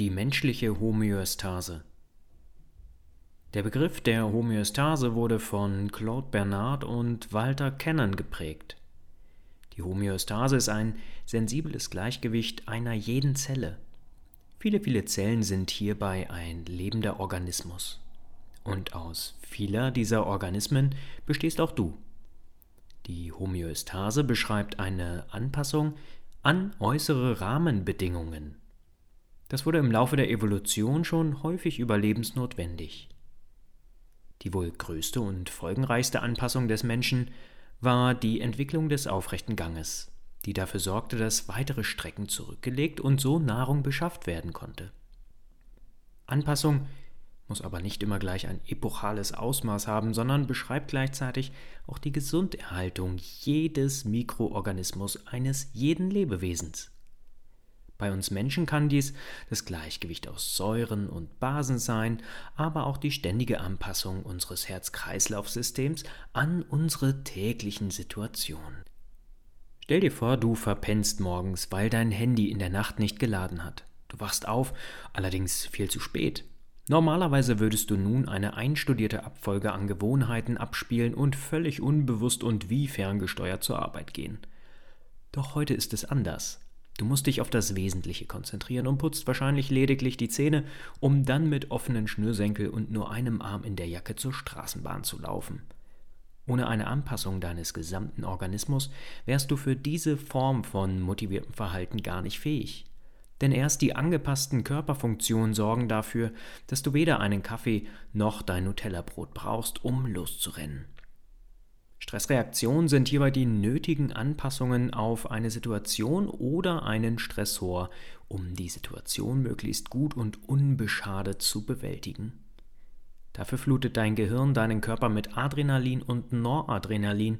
Die menschliche Homöostase. Der Begriff der Homöostase wurde von Claude Bernard und Walter Cannon geprägt. Die Homöostase ist ein sensibles Gleichgewicht einer jeden Zelle. Viele, viele Zellen sind hierbei ein lebender Organismus. Und aus vieler dieser Organismen bestehst auch du. Die Homöostase beschreibt eine Anpassung an äußere Rahmenbedingungen das wurde im Laufe der Evolution schon häufig überlebensnotwendig. Die wohl größte und folgenreichste Anpassung des Menschen war die Entwicklung des aufrechten Ganges, die dafür sorgte, dass weitere Strecken zurückgelegt und so Nahrung beschafft werden konnte. Anpassung muss aber nicht immer gleich ein epochales Ausmaß haben, sondern beschreibt gleichzeitig auch die Gesunderhaltung jedes Mikroorganismus eines jeden Lebewesens. Bei uns Menschen kann dies das Gleichgewicht aus Säuren und Basen sein, aber auch die ständige Anpassung unseres Herz-Kreislauf-Systems an unsere täglichen Situationen. Stell dir vor, du verpennst morgens, weil dein Handy in der Nacht nicht geladen hat. Du wachst auf, allerdings viel zu spät. Normalerweise würdest du nun eine einstudierte Abfolge an Gewohnheiten abspielen und völlig unbewusst und wie ferngesteuert zur Arbeit gehen. Doch heute ist es anders. Du musst dich auf das Wesentliche konzentrieren und putzt wahrscheinlich lediglich die Zähne, um dann mit offenen Schnürsenkel und nur einem Arm in der Jacke zur Straßenbahn zu laufen. Ohne eine Anpassung deines gesamten Organismus wärst du für diese Form von motiviertem Verhalten gar nicht fähig. Denn erst die angepassten Körperfunktionen sorgen dafür, dass du weder einen Kaffee noch dein Nutella-Brot brauchst, um loszurennen. Stressreaktionen sind hierbei die nötigen Anpassungen auf eine Situation oder einen Stressor, um die Situation möglichst gut und unbeschadet zu bewältigen. Dafür flutet dein Gehirn deinen Körper mit Adrenalin und Noradrenalin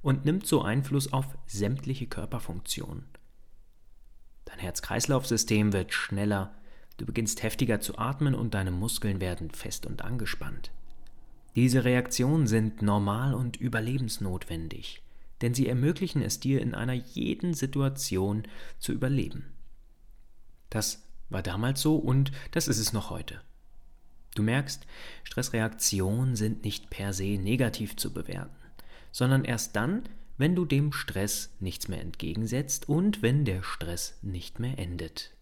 und nimmt so Einfluss auf sämtliche Körperfunktionen. Dein Herz-Kreislauf-System wird schneller, du beginnst heftiger zu atmen und deine Muskeln werden fest und angespannt. Diese Reaktionen sind normal und überlebensnotwendig, denn sie ermöglichen es dir in einer jeden Situation zu überleben. Das war damals so und das ist es noch heute. Du merkst, Stressreaktionen sind nicht per se negativ zu bewerten, sondern erst dann, wenn du dem Stress nichts mehr entgegensetzt und wenn der Stress nicht mehr endet.